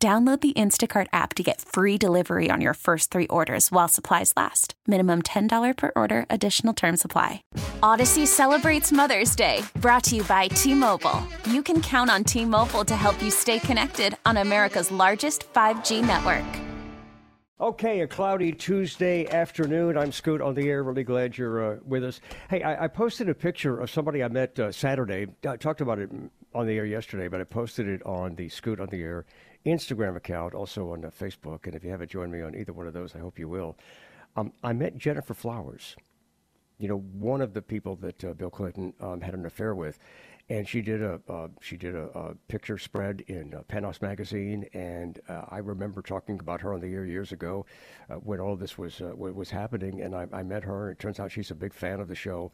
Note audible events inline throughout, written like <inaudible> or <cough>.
Download the Instacart app to get free delivery on your first three orders while supplies last. Minimum $10 per order, additional term supply. Odyssey celebrates Mother's Day, brought to you by T Mobile. You can count on T Mobile to help you stay connected on America's largest 5G network. Okay, a cloudy Tuesday afternoon. I'm Scoot on the air. Really glad you're uh, with us. Hey, I, I, posted a picture of somebody I met uh, Saturday. I talked about it on the air yesterday, but I posted it on the Scoot on the air Instagram account, also on uh, Facebook. And if you haven't joined me on either one of those, I hope you will. Um, I met Gennifer Flowers, you know, one of the people that uh, Bill Clinton um, had an affair with. And she did a uh, she did a, a, picture spread in uh, Penthouse magazine, and uh, I remember talking about her on the air years ago, uh, when all this was uh, was happening. And I, I, met her. It turns out she's a big fan of the show,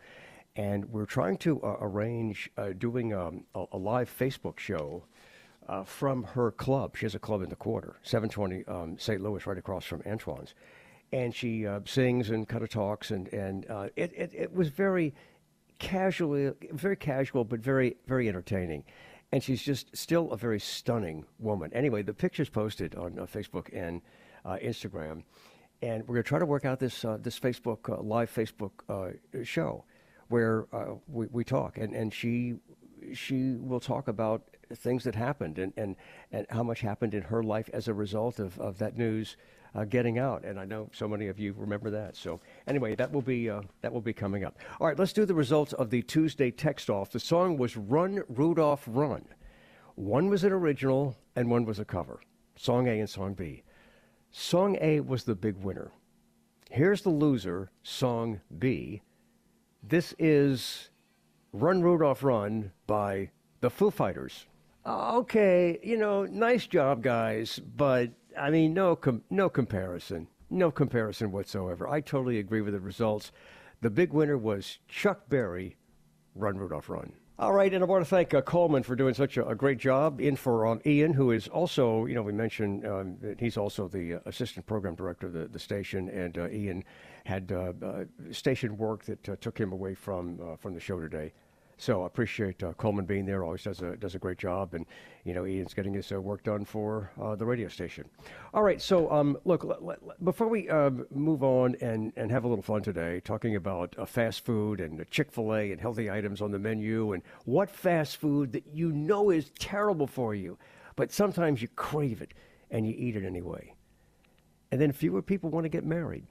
and we're trying to arrange doing um, a, a live Facebook show uh, from her club. She has a club in the quarter, 720 um, St. Louis, right across from Antoine's. And she uh, sings and kind of talks, and, and uh, it, it, it, was very casually, very casual, but very, very entertaining. And she's just still a very stunning woman. Anyway, the picture's posted on uh, Facebook and uh, Instagram. And we're going to try to work out this, uh, this Facebook, live Facebook show where we, we talk. And, and she, she will talk about things that happened and, and, and how much happened in her life as a result of, of that news uh, getting out. And I know so many of you remember that. So anyway, that will be uh, that will be coming up. All right, let's do the results of the Tuesday text off. The song was "Run Rudolph Run." One was an original and one was a cover. Song A and Song B. Song A was the big winner. Here's the loser, Song B. This is Run Rudolph Run by the Foo Fighters. Uh, okay, you know, nice job, guys, but I mean, no, com- no comparison, no comparison whatsoever. I totally agree with the results. The big winner was Chuck Berry, Run Rudolph Run. All right, and I want to thank uh, Coleman for doing such a, a great job. In for um, Ian, who is also, you know, we mentioned um, that he's also the uh, assistant program director of the, the station, and uh, Ian had uh, uh, station work that uh, took him away from from the show today. So I appreciate uh, Coleman being there. Always does a does a great job, and you know Ian's getting his uh, work done for uh, the radio station. All right. So um, look, before we um, move on and, and have a little fun today, talking about uh, fast food and Chick Fil A and healthy items on the menu, and what fast food that you know is terrible for you, but sometimes you crave it and you eat it anyway. And then fewer people want to get married.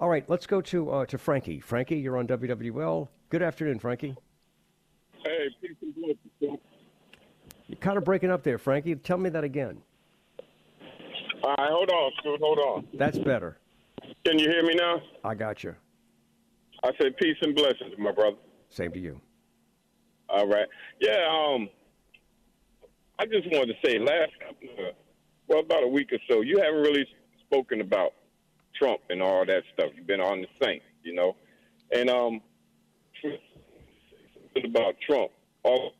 All right, let's go to uh, to Frankie. Frankie, you're on WWL. Good afternoon, Frankie. Hey, peace and blessings. You're kind of breaking up there, Frankie. Tell me that again. All right, hold on, Scoot. Hold on. That's better. Can you hear me now? I got you. I said peace and blessings, my brother. Same to you. All right. Yeah. Um. I just wanted to say, last well, about a week or so, you haven't really spoken about Trump and all that stuff. You've been on the same, you know, and um, about Trump, all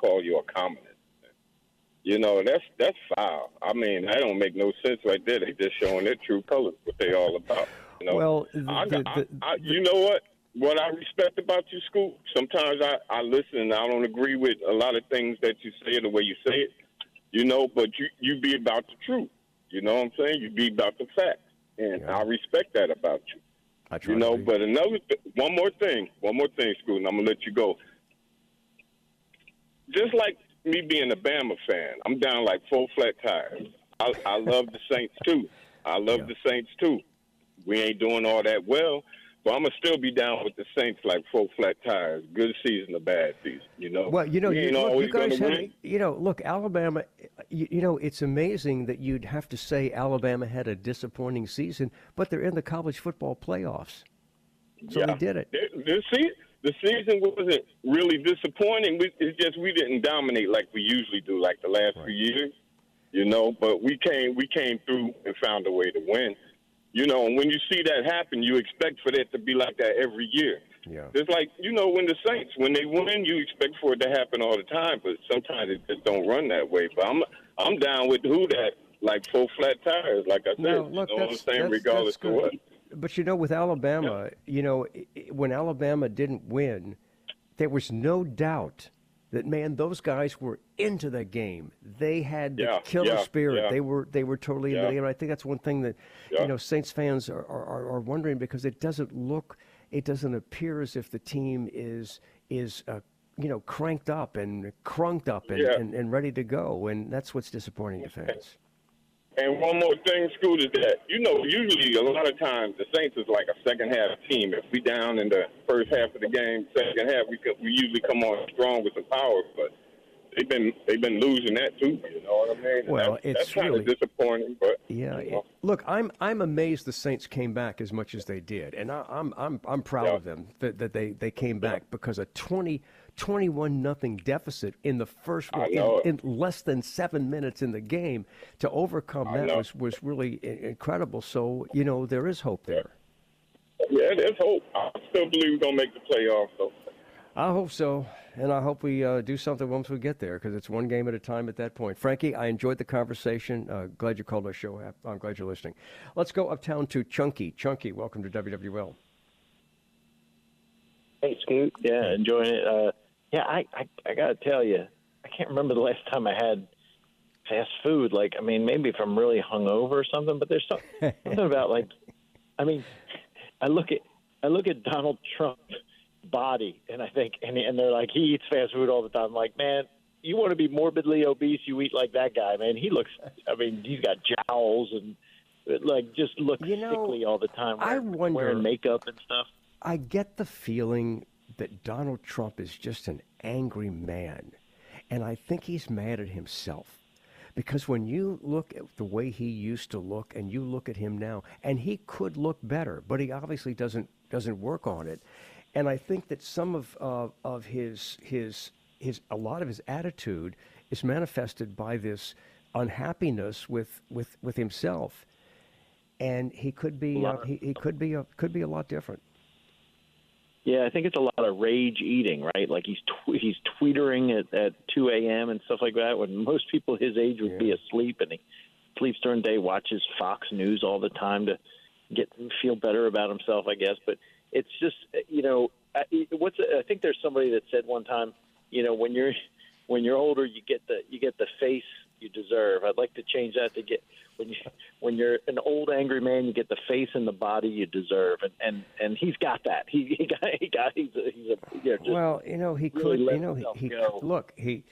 call you a communist. You know, that's that's foul. I mean, that don't make no sense right there. They just showing their true colors, what they all about. You know? Well, the, I, I, I, you know what? What I respect about you, Scoot. Sometimes I, I listen and I don't agree with a lot of things that you say the way you say it. You know, but you you be about the truth. You know what I'm saying? You be about the facts, and yeah. I respect that about you. I try you know, but another th- one more thing, one more thing, Scoot, and I'm gonna let you go. Just like me being a Bama fan, I'm down like four flat tires. I, I love the Saints too. I love yeah. the Saints too. We ain't doing all that well, but I'm gonna still be down with the Saints like four flat tires. Good season, or bad season. You know. Well, you know, we you, look, you guys had, you know, look, Alabama. You, you, know, it's amazing that you'd have to say Alabama had a disappointing season, but they're in the college football playoffs, so yeah. they did it. The, the, the season wasn't really disappointing. It's just we didn't dominate like we usually do, like the last right. few years. you know. But we came we came through and found a way to win, you know. And when you see that happen, you expect for that to be like that every year. Yeah. It's like you know when the Saints when they win, you expect for it to happen all the time, but sometimes it just don't run that way. But I'm I'm down with who that like full flat tires, like I said. No, look, you know what I'm saying? that's- Regardless that's of what. But you know, with Alabama, you know, when Alabama didn't win, there was no doubt that man, those guys were into the game. They had the Yeah, killer yeah, spirit. yeah. They were they were totally into the game. And I think that's one thing that you know Saints fans are, are, are wondering because it doesn't look, it doesn't appear as if the team is is uh, you know cranked up and crunked up and, and, and ready to go, and that's what's disappointing to fans. And one more thing, Scoot, is that you know usually a lot of times the Saints is like a second half team. If we down in the first half of the game, second half we could, we usually come on strong with some power, but they've been they've been losing that too. You know what I mean? Well, that's, it's that's kind really- of disappointing, but Yeah. you it- know. look, I'm I'm amazed the Saints came back as much as they did, and I, I'm I'm I'm proud Yeah. of them that, that they, they came back because a 20, 21 nothing deficit in the first in, in less than seven minutes in the game to overcome I that know. was was really incredible. So you know there is hope there. yeah, there's hope. I still believe we're gonna make the playoffs. though. I hope so, and I hope we uh, do something once we get there because it's one game at a time at that point. Frankie, I enjoyed the conversation. Uh, glad you called our show. I'm glad you're listening. Let's go uptown to Chunky. Chunky, welcome to WWL. Hey, Scoot. Yeah, enjoying it. Uh, yeah, I, I, I got to tell you, I can't remember the last time I had fast food. Like, I mean, maybe if I'm really hungover or something, but there's some, something about like, I mean, I look at I look at Donald Trump's body, and I think, and and they're like, he eats fast food all the time. I'm like, man, you want to be morbidly obese, you eat like that guy, man. He looks, I mean, he's got jowls and like just looks You know, sickly all the time. I wonder- wearing makeup and stuff. I get the feeling that Donald Trump is just an angry man. And I think he's mad at himself. Because when you look at the way he used to look and you look at him now, and he could look better, but he obviously doesn't doesn't work on it. And I think that some of uh, of his his his a lot of his attitude is manifested by this unhappiness with with, with himself. And he could be uh, he, he could be a, could be a lot different. Yeah, I think it's a lot of rage eating, right? Like he's tw- he's tweetering at, at 2 a.m. and stuff like that when <laughs> most people his age would be asleep, and he sleeps during the day, watches Fox News all the time to get feel better about himself, I guess. But it's just you know, I- what's I think there's somebody that said one time, you know, when you're <laughs> when you're older, you get the you get the face you deserve. I'd like to change that to get when you when you're an old angry man, you get the face and the body you deserve, and and, and he's got that. He, he got he got he's a, he's a you know, just, well, you know, he really could. You know, he, he look he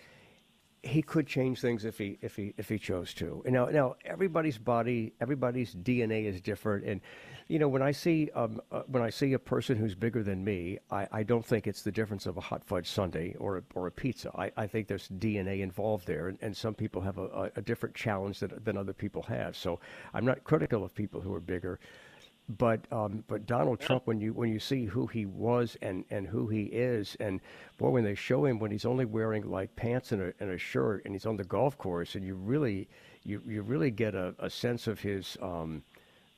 he could change things if he if he if he chose to. You know, now everybody's body, everybody's DNA is different, and you know when I see um uh, when I see a person who's bigger than me, I, I don't think it's the difference of a hot fudge sundae or a, or a pizza. I, I think there's DNA involved there, and, and some people have a, a, different challenge than than other people have. So I'm not critical of people who are bigger. But um, but Donald Trump, when you when you see who he was and, and who he is, and boy, when they show him when he's only wearing like pants and a, and a shirt, and he's on the golf course, and you really you, you really get a, a sense of his um,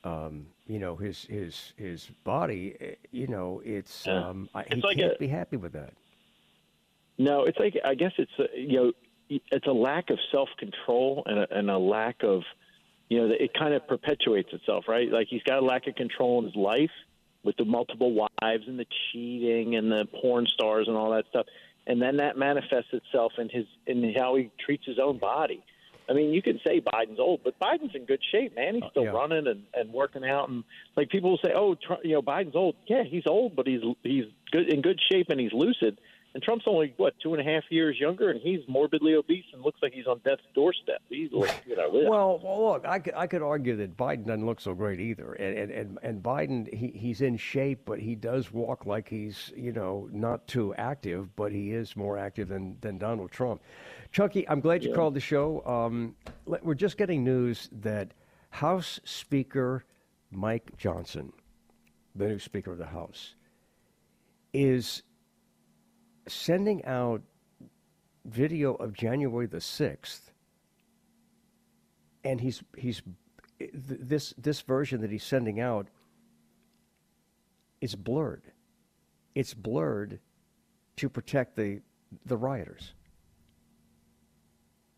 um, you know his his his body. eh, You know, it's Yeah. um, I, It's he like can't a- be happy with that. No, it's like I guess it's a, you know it's a lack of self control and a, and a lack of you know it kind of perpetuates itself, right? Like he's got a lack of control in his life with the multiple wives and the cheating and the porn stars and all that stuff, and then that manifests itself in his in how he treats his own body. I mean, you can say Biden's old, but Biden's in good shape, man. He's uh, still yeah. running and, and working out, and like people will say, "Oh, Trump, you know, Biden's old." Yeah, he's old, but he's he's good in good shape and he's lucid. And Trump's only what two and a half years younger, and he's morbidly obese and looks like he's on death's doorstep. He's like, <laughs> you know, yeah. Well, well, look, I could, I could argue that Biden doesn't look so great either, and and and, and Biden he, he's in shape, but he does walk like he's you know not too active, but he is more active than than Donald Trump. Chucky, I'm glad you called the show. Um, we're just getting news that House Speaker Mike Johnson, the new Speaker of the House, is sending out video of January the sixth and he's he's this this version that he's sending out is blurred. It's blurred to protect the the rioters.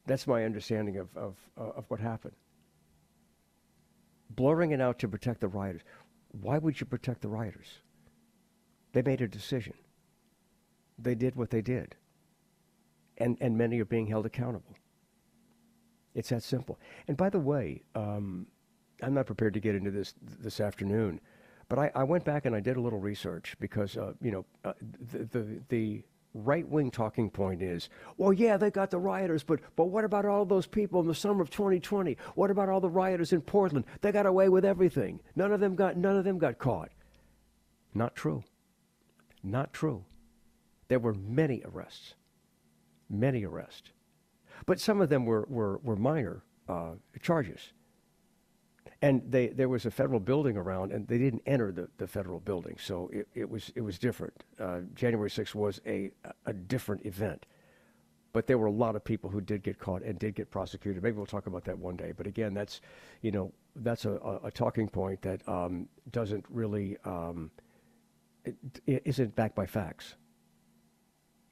That's my understanding of of, of what happened. Blurring it out to protect the rioters. Why would you protect the rioters? They made a decision. They did what they did. And, and many are being held accountable. It's that simple. And by the way, um, I'm not prepared to get into this this afternoon, but I, I went back and I did a little research because uh, you know uh, the the, the right wing talking point is, well, yeah, they got the rioters, but but what about all those people in the summer of 2020? What about all the rioters in Portland? They got away with everything. None of them got none of them got caught. Not true. Not true. There were many arrests, many arrests, but some of them were were, were minor uh, charges. And they, there was a federal building around, and they didn't enter the, the federal building, so it, it was it was different. Uh, January 6th was a a different event, but there were a lot of people who did get caught and did get prosecuted. Maybe we'll talk about that one day. But again, that's you know that's a, a, a talking point that um, doesn't really um, it isn't backed by facts.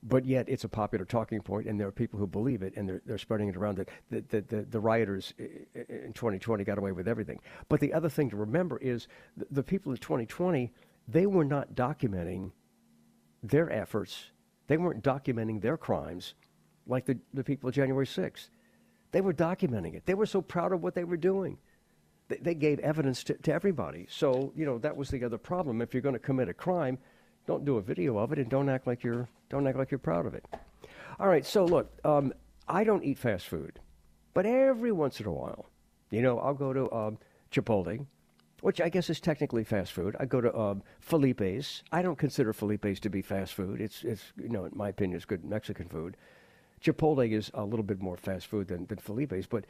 But yet, it's a popular talking point, and there are people who believe it, and they're, they're spreading it around that the, the, the, the, rioters in 2020 got away with everything. But the other thing to remember is the, the people in 2020, they were not documenting their efforts, they weren't documenting their crimes like the, the people of January 6th. They were documenting it. They were so proud of what they were doing they gave evidence to, to everybody. So, you know, that was the other problem. If you're going to commit a crime, don't do a video of it and don't act like you're don't act like you're proud of it. All right, so look, um, I don't eat fast food, but every once in a while, you know, I'll go to um, Chipotle, which I guess is technically fast food. I go to um, Felipe's. I don't consider Felipe's to be fast food. It's it's you know, in my opinion, it's good Mexican food. Chipotle is a little bit more fast food than, than Felipe's, but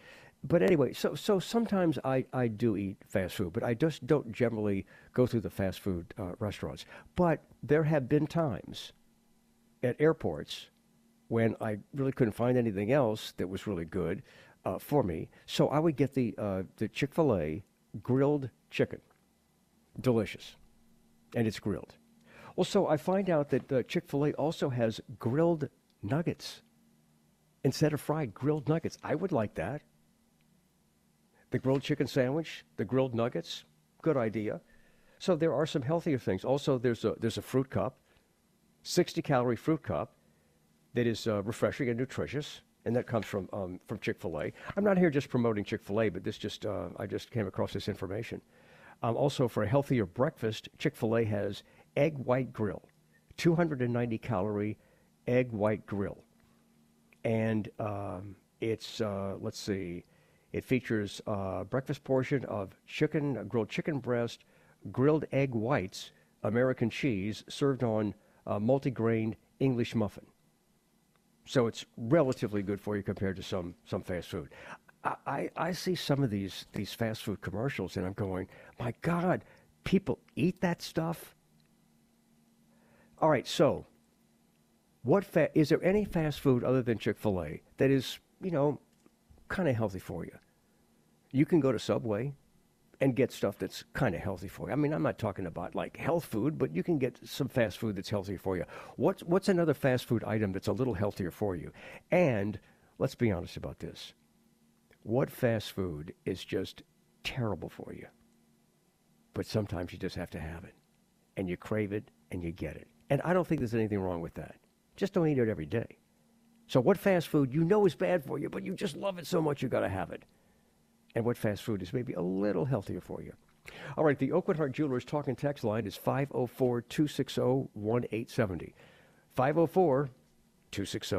but anyway, so so sometimes I, I do eat fast food, but I just don't generally go through the fast food uh, restaurants. But there have been times at airports when I really couldn't find anything else that was really good uh, for me, so I would get the uh, the Chick Fil A grilled chicken, delicious, and it's grilled. Well, so I find out that uh, Chick Fil A also has grilled nuggets instead of fried grilled nuggets. I would like that. The grilled chicken sandwich, the grilled nuggets, good idea. So there are some healthier things. Also, there's a there's a fruit cup, 60 calorie fruit cup, that is uh, refreshing and nutritious, and that comes from um, from Chick Fil A. I'm not here just promoting Chick Fil A, but this just uh, I just came across this information. Um, also, for a healthier breakfast, Chick Fil A has egg white grill, 290 calorie egg white grill, and um, it's uh, let's see it features a breakfast portion of chicken, grilled chicken breast, grilled egg whites, American cheese, served on a multigrain English muffin. So it's relatively good for you compared to some, some fast food. I, I, I see some of these, these fast food commercials and I'm going, my God, people eat that stuff? All right, so what fa- is there any fast food other than Chick fil A that is, you know, kind of healthy for you? You can go to Subway and get stuff that's kind of healthy for you. I mean, I'm not talking about like health food, but you can get some fast food that's healthy for you. What's what's another fast food item that's a little healthier for you? And let's be honest about this. What fast food is just terrible for you? But sometimes you just have to have it. And you crave it and you get it. And I don't think there's anything wrong with that. Just don't eat it every day. So what fast food you know is bad for you, but you just love it so much you've got to have it? And what fast food is maybe a little healthier for you. All right, the Aucoin Hart Jewelers talk and text line is 504 260 1870. 504 260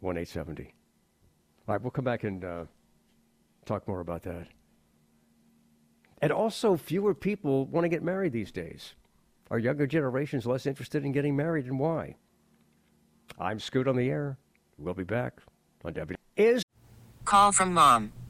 1870. All right, we'll come back and uh, talk more about that. And also, fewer people want to get married these days. Are younger generations less interested in getting married, and why? I'm Scoot on the air. We'll be back on W. Is Call from mom.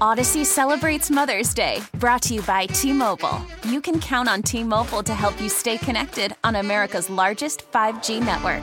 Odyssey celebrates Mother's Day, brought to you by T Mobile. You can count on T Mobile to help you stay connected on America's largest 5G network.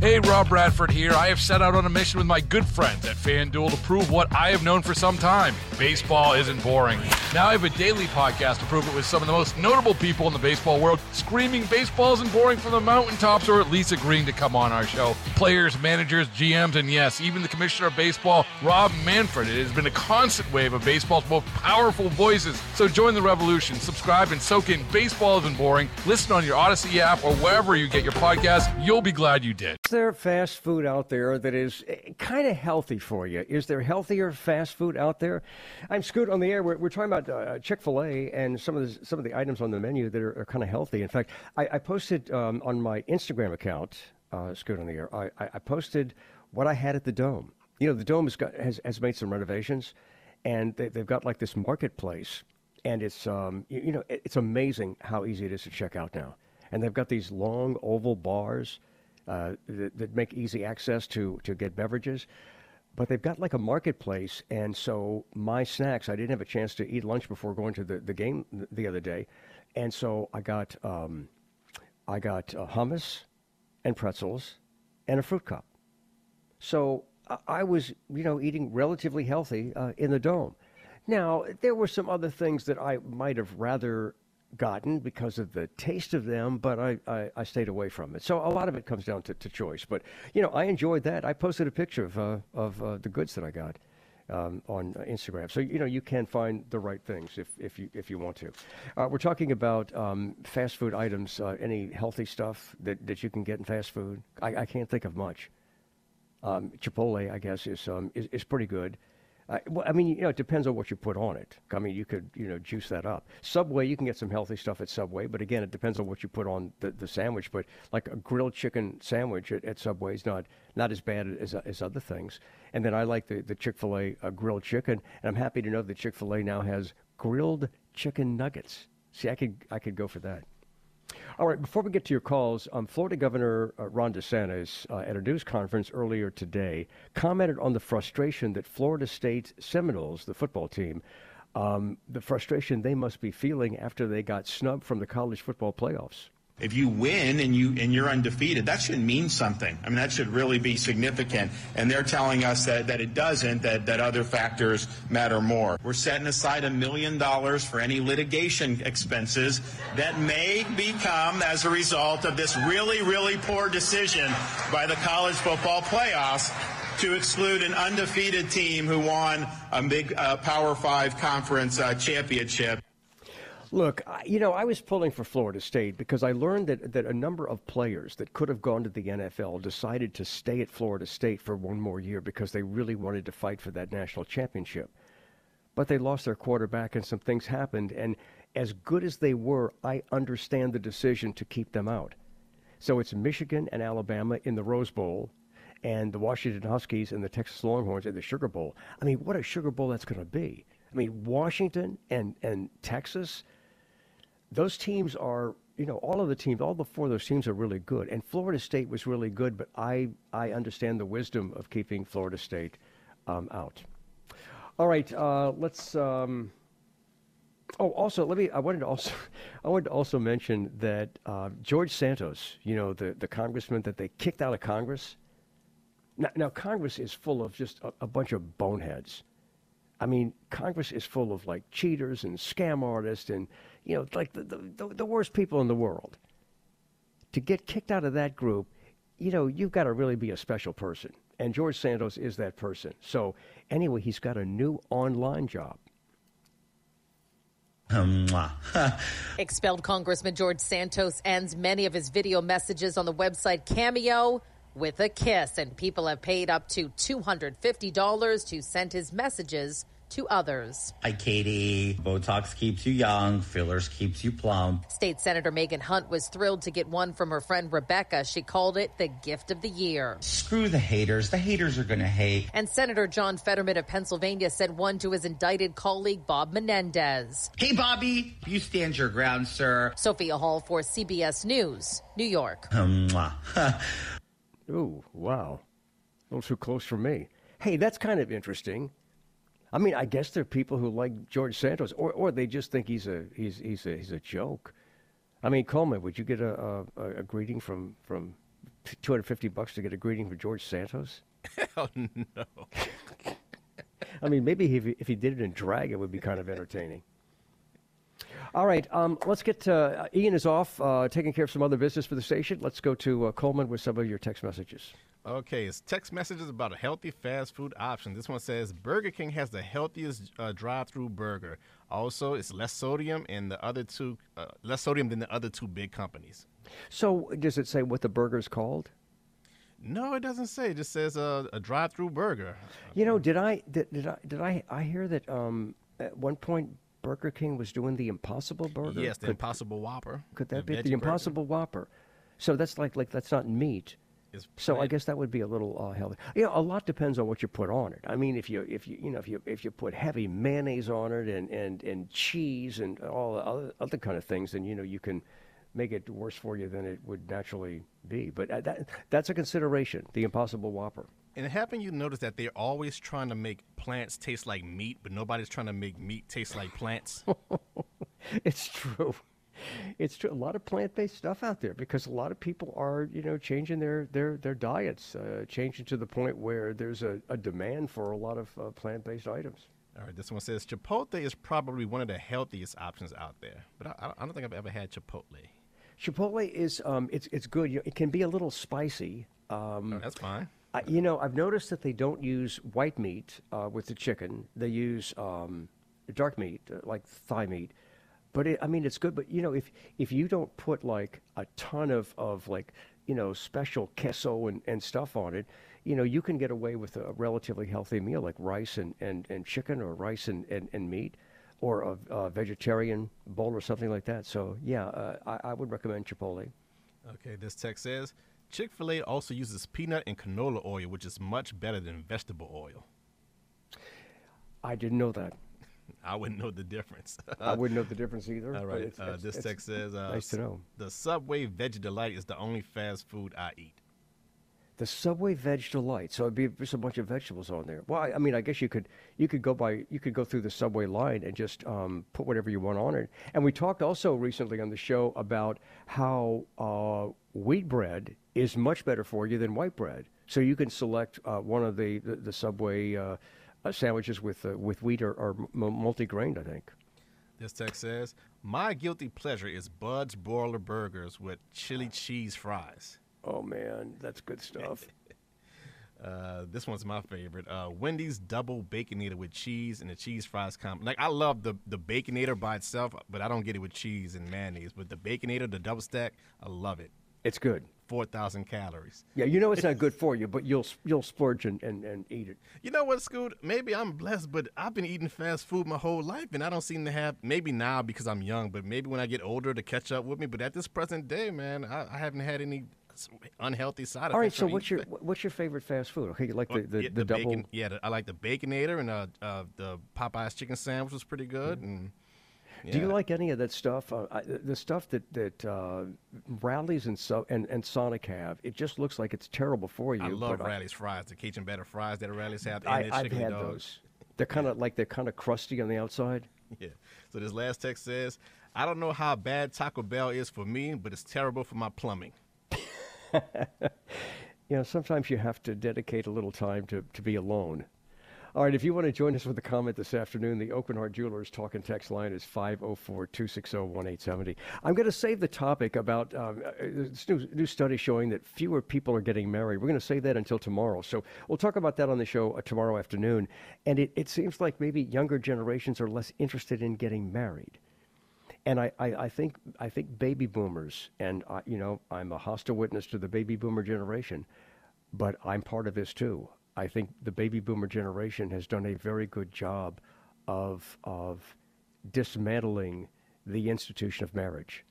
Hey, Rob Bradford here. I have set out on a mission with my good friends at FanDuel to prove what I have known for some time baseball isn't boring. Now I have a daily podcast to prove it with some of the most notable people in the baseball world screaming baseballs isn't boring from the mountaintops or at least agreeing to come on our show. Players, managers, GMs, and yes, even the commissioner of baseball, Rob Manfred. It has been a constant wave of baseball's most powerful voices. So join the revolution, subscribe, and soak in Baseball Isn't Boring. Listen on your Odyssey app or wherever you get your podcast. You'll be glad you did. Is there fast food out there that is eh, kind of healthy for you? Is there healthier fast food out there? I'm Scoot on the air. We're, we're talking about uh, Chick Fil A and some of the some of the items on the menu that are, are kind of healthy. In fact, I, I posted um, on my Instagram account, uh, Scoot on the air. I, I posted what I had at the Dome. You know, the Dome has got has, has made some renovations, and they, they've got like this marketplace, and it's um, you, you know it, it's amazing how easy it is to check out now. And they've got these long oval bars uh, that, that, make easy access to, to get beverages. But they've got like a marketplace, and so my snacks, I didn't have a chance to eat lunch before going to the, the game the other day. And so I got, um, I got uh, hummus and pretzels and a fruit cup. So I was, you know, eating relatively healthy uh, in the dome. Now, there were some other things that I might have rather gotten because of the taste of them, but I, I, I, stayed away from it. So a lot of it comes down to, to choice. But, you know, I enjoyed that. I posted a picture of, uh, of uh, the goods that I got. Um, on Instagram, so you know you can find the right things if, if you if you want to. Uh, we're talking about um, fast food items. Uh, any healthy stuff that, that you can get in fast food? I, I can't think of much. Um, Chipotle, I guess, is, um, is is pretty good. Uh, well, I mean, you know, it depends on what you put on it. I mean, you could, you know, juice that up. Subway, you can get some healthy stuff at Subway, but again, it depends on what you put on the, the sandwich. But like a grilled chicken sandwich at, at Subway is not not as bad as, as other things. And then I like the, the Chick fil A uh, grilled chicken, and I'm happy to know that Chick fil A now has grilled chicken nuggets. See, I could I could go for that. All right, before we get to your calls, um, Florida Governor uh, Ron DeSantis, uh, at a news conference earlier today, commented on the frustration that Florida State Seminoles, the football team, um, the frustration they must be feeling after they got snubbed from the college football playoffs. If you win and you and you're undefeated, that should mean something. I mean, that should really be significant. And they're telling us that, that it doesn't, that, that other factors matter more. We're setting aside a million dollars for any litigation expenses that may become as a result of this really, really poor decision by the college football playoffs to exclude an undefeated team who won a big uh, Power Five conference uh, championship. Look, you know, I was pulling for Florida State because I learned that, that a number of players that could have gone to the NFL decided to stay at Florida State for one more year because they really wanted to fight for that national championship. But they lost their quarterback and some things happened. And as good as they were, I understand the decision to keep them out. So it's Michigan and Alabama in the Rose Bowl and the Washington Huskies and the Texas Longhorns in the Sugar Bowl. I mean, what a Sugar Bowl that's going to be. I mean, Washington and, and Texas – those teams are, you know, all of the teams, all the four of those teams are really good. And Florida State was really good, but I, I understand the wisdom of keeping Florida State um, out. All right, uh, let's. Um, oh, also, let me. I wanted to also, <laughs> I wanted to also mention that uh, George Santos, you know, the the congressman that they kicked out of Congress. Now, now Congress is full of just a, a bunch of boneheads. I mean, Congress is full of like cheaters and scam artists and you know, like the, the, the worst people in the world. To get kicked out of that group, you know, you've got to really be a special person. And George Santos is that person. So, anyway, he's got a new online job. <laughs> <laughs> Expelled Congressman George Santos ends many of his video messages on the website Cameo with a kiss, and people have paid up to $250 to send his messages to others. Hi, Katie. Botox keeps you young, fillers keeps you plump. State Senator Megan Hunt was thrilled to get one from her friend Rebecca. She called it the gift of the year. Screw the haters. The haters are going to hate. And Senator John Fetterman of Pennsylvania sent one to his indicted colleague Bob Menendez. Hey, Bobby, you stand your ground, sir. Sophia Hall for CBS News, New York. <laughs> Ooh, wow. A little too close for me. Hey, that's kind of interesting. I mean, I guess there are people who like George Santos, or, or they just think he's a he's he's a he's a joke. I mean, Coleman, would you get a a, a greeting from from two hundred fifty bucks to get a greeting from George Santos? Hell <laughs> oh, no. <laughs> I mean, maybe if he, if he did it in drag, it would be kind of entertaining. All right, um, let's get to uh, Ian is off uh, taking care of some other business for the station. Let's go to uh, Coleman with some of your text messages. Okay, it's text messages about a healthy fast food option. This one says Burger King has the healthiest uh, drive-through burger. Also, it's less sodium and the other two uh, less sodium than the other two big companies. So, does it say what the burger's called? No, it doesn't say. It just says uh, a drive-through burger. You know, did I did, did I did I I hear that um, at one point Burger King was doing the Impossible Burger? Yes, the Could- Impossible Whopper. Could that the be the burger. Impossible Whopper? So that's like like that's not meat. So I guess that would be a little uh, healthy. Yeah, a lot depends on what you put on it. I mean, if you if you you know if you if you put heavy mayonnaise on it and and and cheese and all the other, other kind of things, then you know you can make it worse for you than it would naturally be. But uh, that that's a consideration. The Impossible Whopper. And haven't you noticed that they're always trying to make plants taste like meat, but nobody's trying to make meat taste like plants? <laughs> It's true. It's true. A lot of plant-based stuff out there because a lot of people are, you know, changing their their their diets, uh, changing to the point where there's a, a demand for a lot of uh, plant-based items. All right, this one says Chipotle is probably one of the healthiest options out there, but I, I don't think I've ever had Chipotle. Chipotle is um, it's it's good. You know, it can be a little spicy. Um, Oh, that's fine. I, you know, I've noticed that they don't use white meat uh, with the chicken. They use um, dark meat, uh, like thigh meat. But it, I mean, it's good. But you know, if if you don't put like a ton of, of like you know special queso and, and stuff on it, you know, you can get away with a relatively healthy meal like rice and, and, and chicken or rice and, and, and meat, or a, a vegetarian bowl or something like that. So yeah, uh, I, I would recommend Chipotle. Okay, this text says Chick fil A also uses peanut and canola oil, which is much better than vegetable oil. I didn't know that. <laughs> I wouldn't know the difference. I wouldn't know the difference either. <laughs> All right. it's- uh, it's- this text says uh, nice to know. The Subway Veggie Delight is the only fast food I eat. The Subway Veg Delight. So it'd be just a bunch of vegetables on there. Well, I, I mean, I guess you could you could go by you could go through the Subway line and just um, put whatever you want on it. And we talked also recently on the show about how uh, wheat bread is much better for you than white bread. So you can select uh, one of the the, the Subway uh, sandwiches with uh, with wheat or, or m- multi-grained. I think. This text says, My guilty pleasure is Bud's Broiler Burgers with chili cheese fries. Oh, man, that's good stuff. <laughs> Uh, this one's my favorite. Uh, Wendy's double baconator with cheese and the cheese fries comp. Like I love the the baconator by itself, but I don't get it with cheese and mayonnaise. But the baconator, the double stack, I love it. It's good. Four thousand calories. Yeah, you know it's not <laughs> good for you, but you'll you'll splurge and, and, and eat it. You know what, Scoot? Maybe I'm blessed, but I've been eating fast food my whole life, and I don't seem to have. Maybe now because I'm young, but maybe when I get older to catch up with me. But at this present day, man, I, I haven't had any unhealthy side effects. All right, so what's your what's your favorite fast food? Okay, you like the the, yeah, the, double. bacon. Yeah, the, I like the baconator and uh, uh, the Popeyes chicken sandwich was pretty good. And Do you like any of that stuff? Uh, I, the stuff that that uh, Rally's and so and, and Sonic have. It just looks like it's terrible for you. I love but Rally's fries, the Cajun batter fries that Rally's have. I, and the I've chicken had dogs. those. They're kind of like they're kind of crusty on the outside. <laughs> Yeah. So this last text says, I don't know how bad Taco Bell is for me, but it's terrible for my plumbing. <laughs> You know, sometimes you have to dedicate a little time to, to be alone. All right, if you want to join us with a comment this afternoon, the Aucoin Hart Jewelers talk and text line is 504 260 1870. I'm going to save the topic about um, uh, this new, new study showing that fewer people are getting married. We're going to save that until tomorrow. So we'll talk about that on the show uh, tomorrow afternoon. And it, it seems like maybe younger generations are less interested in getting married. And I, I, I think I think baby boomers, and I, you know, I'm a hostile witness to the baby boomer generation, but I'm part of this too. I think the baby boomer generation has done a very good job of of dismantling the institution of marriage.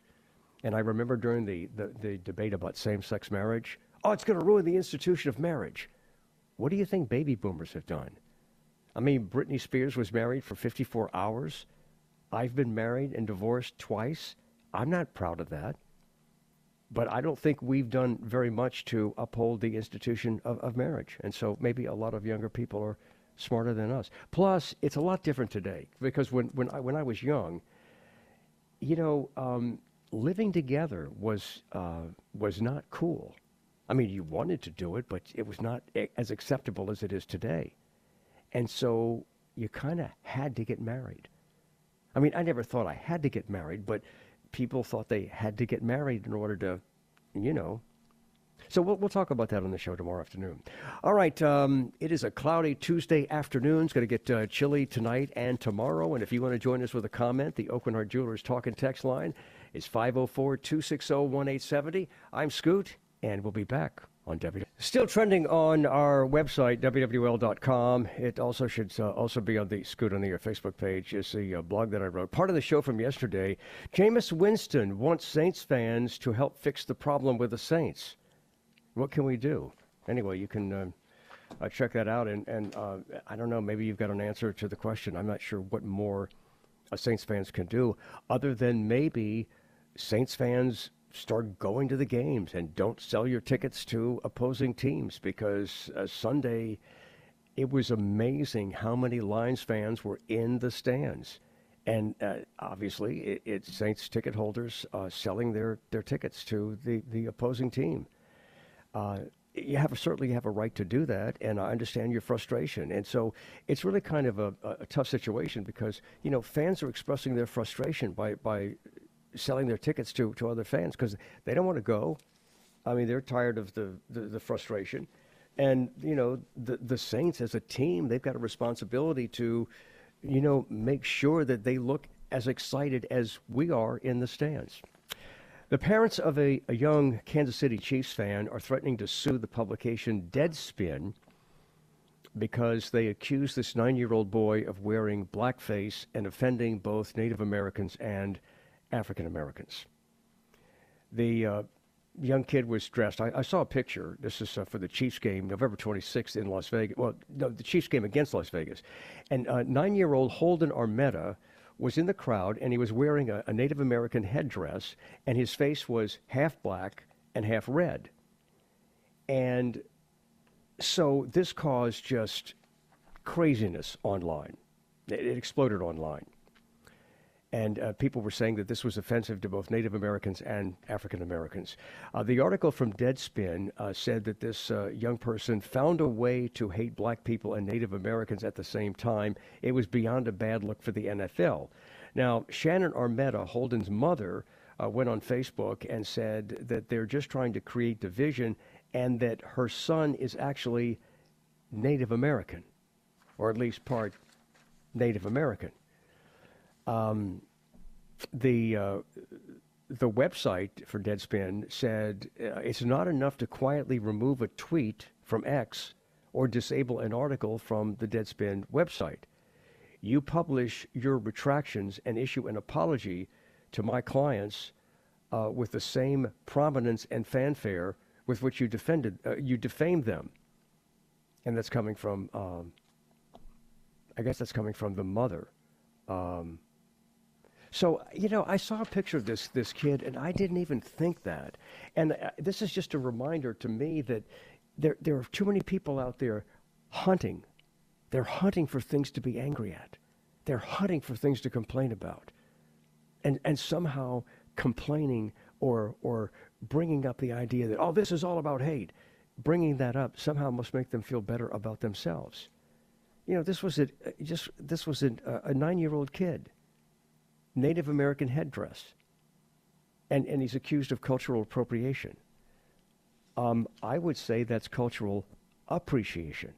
And I remember during the, the, the debate about same sex marriage, oh, it's going to ruin the institution of marriage. What do you think baby boomers have done? I mean, Britney Spears was married for 54 hours. I've been married and divorced twice. I'm not proud of that. But I don't think we've done very much to uphold the institution of, of marriage. And so maybe a lot of younger people are smarter than us. Plus, it's a lot different today because when, when, I, when I was young, you know, um, living together was, uh, was not cool. I mean, you wanted to do it, but it was not as acceptable as it is today. And so you kind of had to get married. I mean, I never thought I had to get married, but people thought they had to get married in order to, you know. So we'll, we'll talk about that on the show tomorrow afternoon. All right, um, it is a cloudy Tuesday afternoon. It's going to get uh, chilly tonight and tomorrow. And if you want to join us with a comment, the Aucoin Hart Jewelers talk and text line is 504 260 1870. I'm Scoot, and we'll be back on. Still trending on our website, WWL.com. It also should uh, also be on the Scoot on the Air Facebook page. Is the uh, blog that I wrote. Part of the show from yesterday. Jameis Winston wants Saints fans to help fix the problem with the Saints. What can we do? Anyway, you can uh, uh check that out. And, and uh, I don't know, maybe you've got an answer to the question. I'm not sure what more uh, Saints fans can do other than maybe Saints fans start going to the games and don't sell your tickets to opposing teams because uh, Sunday it was amazing how many Lions fans were in the stands. And uh, obviously, it, it's Saints ticket holders uh, selling their, their tickets to the, the opposing team. Uh, you have certainly have a right to do that, and I understand your frustration. And so it's really kind of a, a tough situation because you know fans are expressing their frustration by by selling their tickets to, to other fans because they don't want to go. I mean, they're tired of the, the, the, frustration. And, you know, the, the Saints as a team, they've got a responsibility to, you know, make sure that they look as excited as we are in the stands. The parents of a, a young Kansas City Chiefs fan are threatening to sue the publication Deadspin because they accuse this nine year old boy of wearing blackface and offending both Native Americans and African Americans. The uh, young kid was dressed. I, I, saw a picture. This is uh, for the Chiefs game, November 26th in Las Vegas. Well, no, the Chiefs game against Las Vegas. And uh, nine year old Holden Armenta was in the crowd, and he was wearing a, a Native American headdress, and his face was half black and half red. And so this caused just craziness online. It, it exploded online and uh, people were saying that this was offensive to both Native Americans and African Americans. Uh, the article from Deadspin uh, said that this uh, young person found a way to hate black people and Native Americans at the same time. It was beyond a bad look for the NFL. Now, Shannon Armenta, Holden's mother, uh, went on Facebook and said that they're just trying to create division and that her son is actually Native American, or at least part Native American. Um, the uh, the website for Deadspin said uh, it's not enough to quietly remove a tweet from X or disable an article from the Deadspin website. You publish your retractions and issue an apology to my clients uh, with the same prominence and fanfare with which you defended uh, you defamed them, and that's coming from um, I guess that's coming from the mother. Um, so, you know, I saw a picture of this this kid, and I didn't even think that. And uh, this is just a reminder to me that there there are too many people out there hunting. They're hunting for things to be angry at. They're hunting for things to complain about. And and somehow complaining or or bringing up the idea that oh this is all about hate, bringing that up somehow must make them feel better about themselves. You know, this was a just this was a, a nine year old kid Native American headdress. And, and he's accused of cultural appropriation. Um, I would say that's cultural appreciation.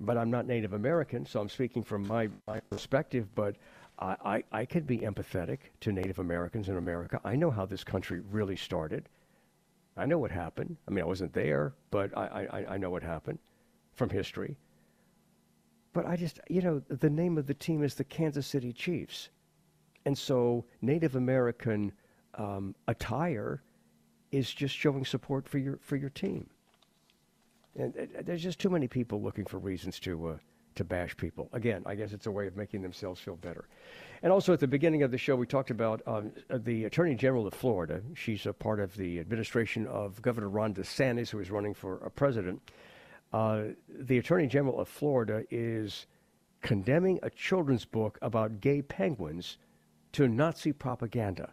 But I'm not Native American, so I'm speaking from my, my perspective. But I, I, I could be empathetic to Native Americans in America. I know how this country really started. I know what happened. I mean, I wasn't there, but I, I, I know what happened from history. But I just, you know, the name of the team is the Kansas City Chiefs. And so Native American um, attire is just showing support for your, for your team. And uh, there's just too many people looking for reasons to, uh, to bash people. Again, I guess it's a way of making themselves feel better. And also at the beginning of the show, we talked about um, the Attorney General of Florida. She's a part of the administration of Governor Ron DeSantis, who is running for a president. Uh, the Attorney General of Florida is condemning a children's book about gay penguins to Nazi propaganda.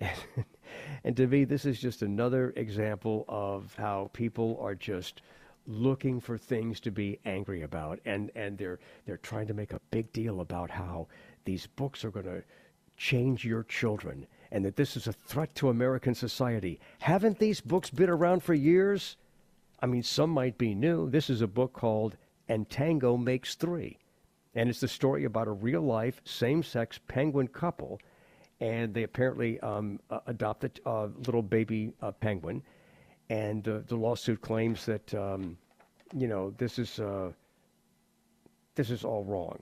<laughs> and to me, this is just another example of how people are just looking for things to be angry about, and, and they're they're trying to make a big deal about how these books are going to change your children, and that this is a threat to American society. Haven't these books been around for years? I mean, some might be new. This is a book called "And Tango Makes Three, and it's the story about a real life same sex penguin couple, and they apparently um, adopted a little baby uh, penguin and uh, the lawsuit claims that um, you know this is uh, this is all wrong.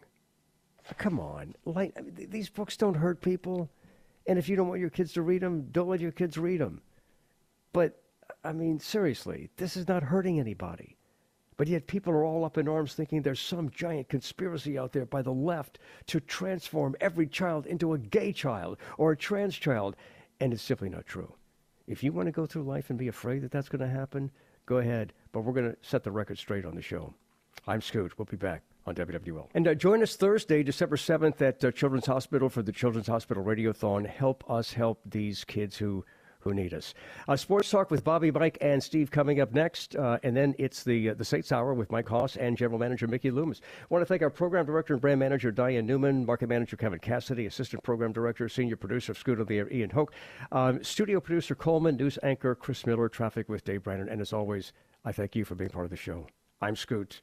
Come on, like I mean, these books don't hurt people, and if you don't want your kids to read them, don't let your kids read them. But I mean, seriously, this is not hurting anybody. But yet, people are all up in arms thinking there's some giant conspiracy out there by the left to transform every child into a gay child or a trans child, and it's simply not true. If you want to go through life and be afraid that that's going to happen, go ahead. But we're going to set the record straight on the show. I'm Scoot. We'll be back on WWL. And uh, join us Thursday, December 7th at uh, Children's Hospital for the Children's Hospital Radiothon. Help us help these kids who who need us. Uh, Sports Talk with Bobby, Mike, and Steve coming up next, uh, and then it's the uh, the Saints Hour with Mike Hoss and General Manager Mickey Loomis. I want to thank our Program Director and Brand Manager Diane Newman, Market Manager Kevin Cassidy, Assistant Program Director, Senior Producer of Scoot of the Air Ian Hoke, um, Studio Producer Coleman, News Anchor Chris Miller, Traffic with Dave Brandon, and as always, I thank you for being part of the show. I'm Scoot.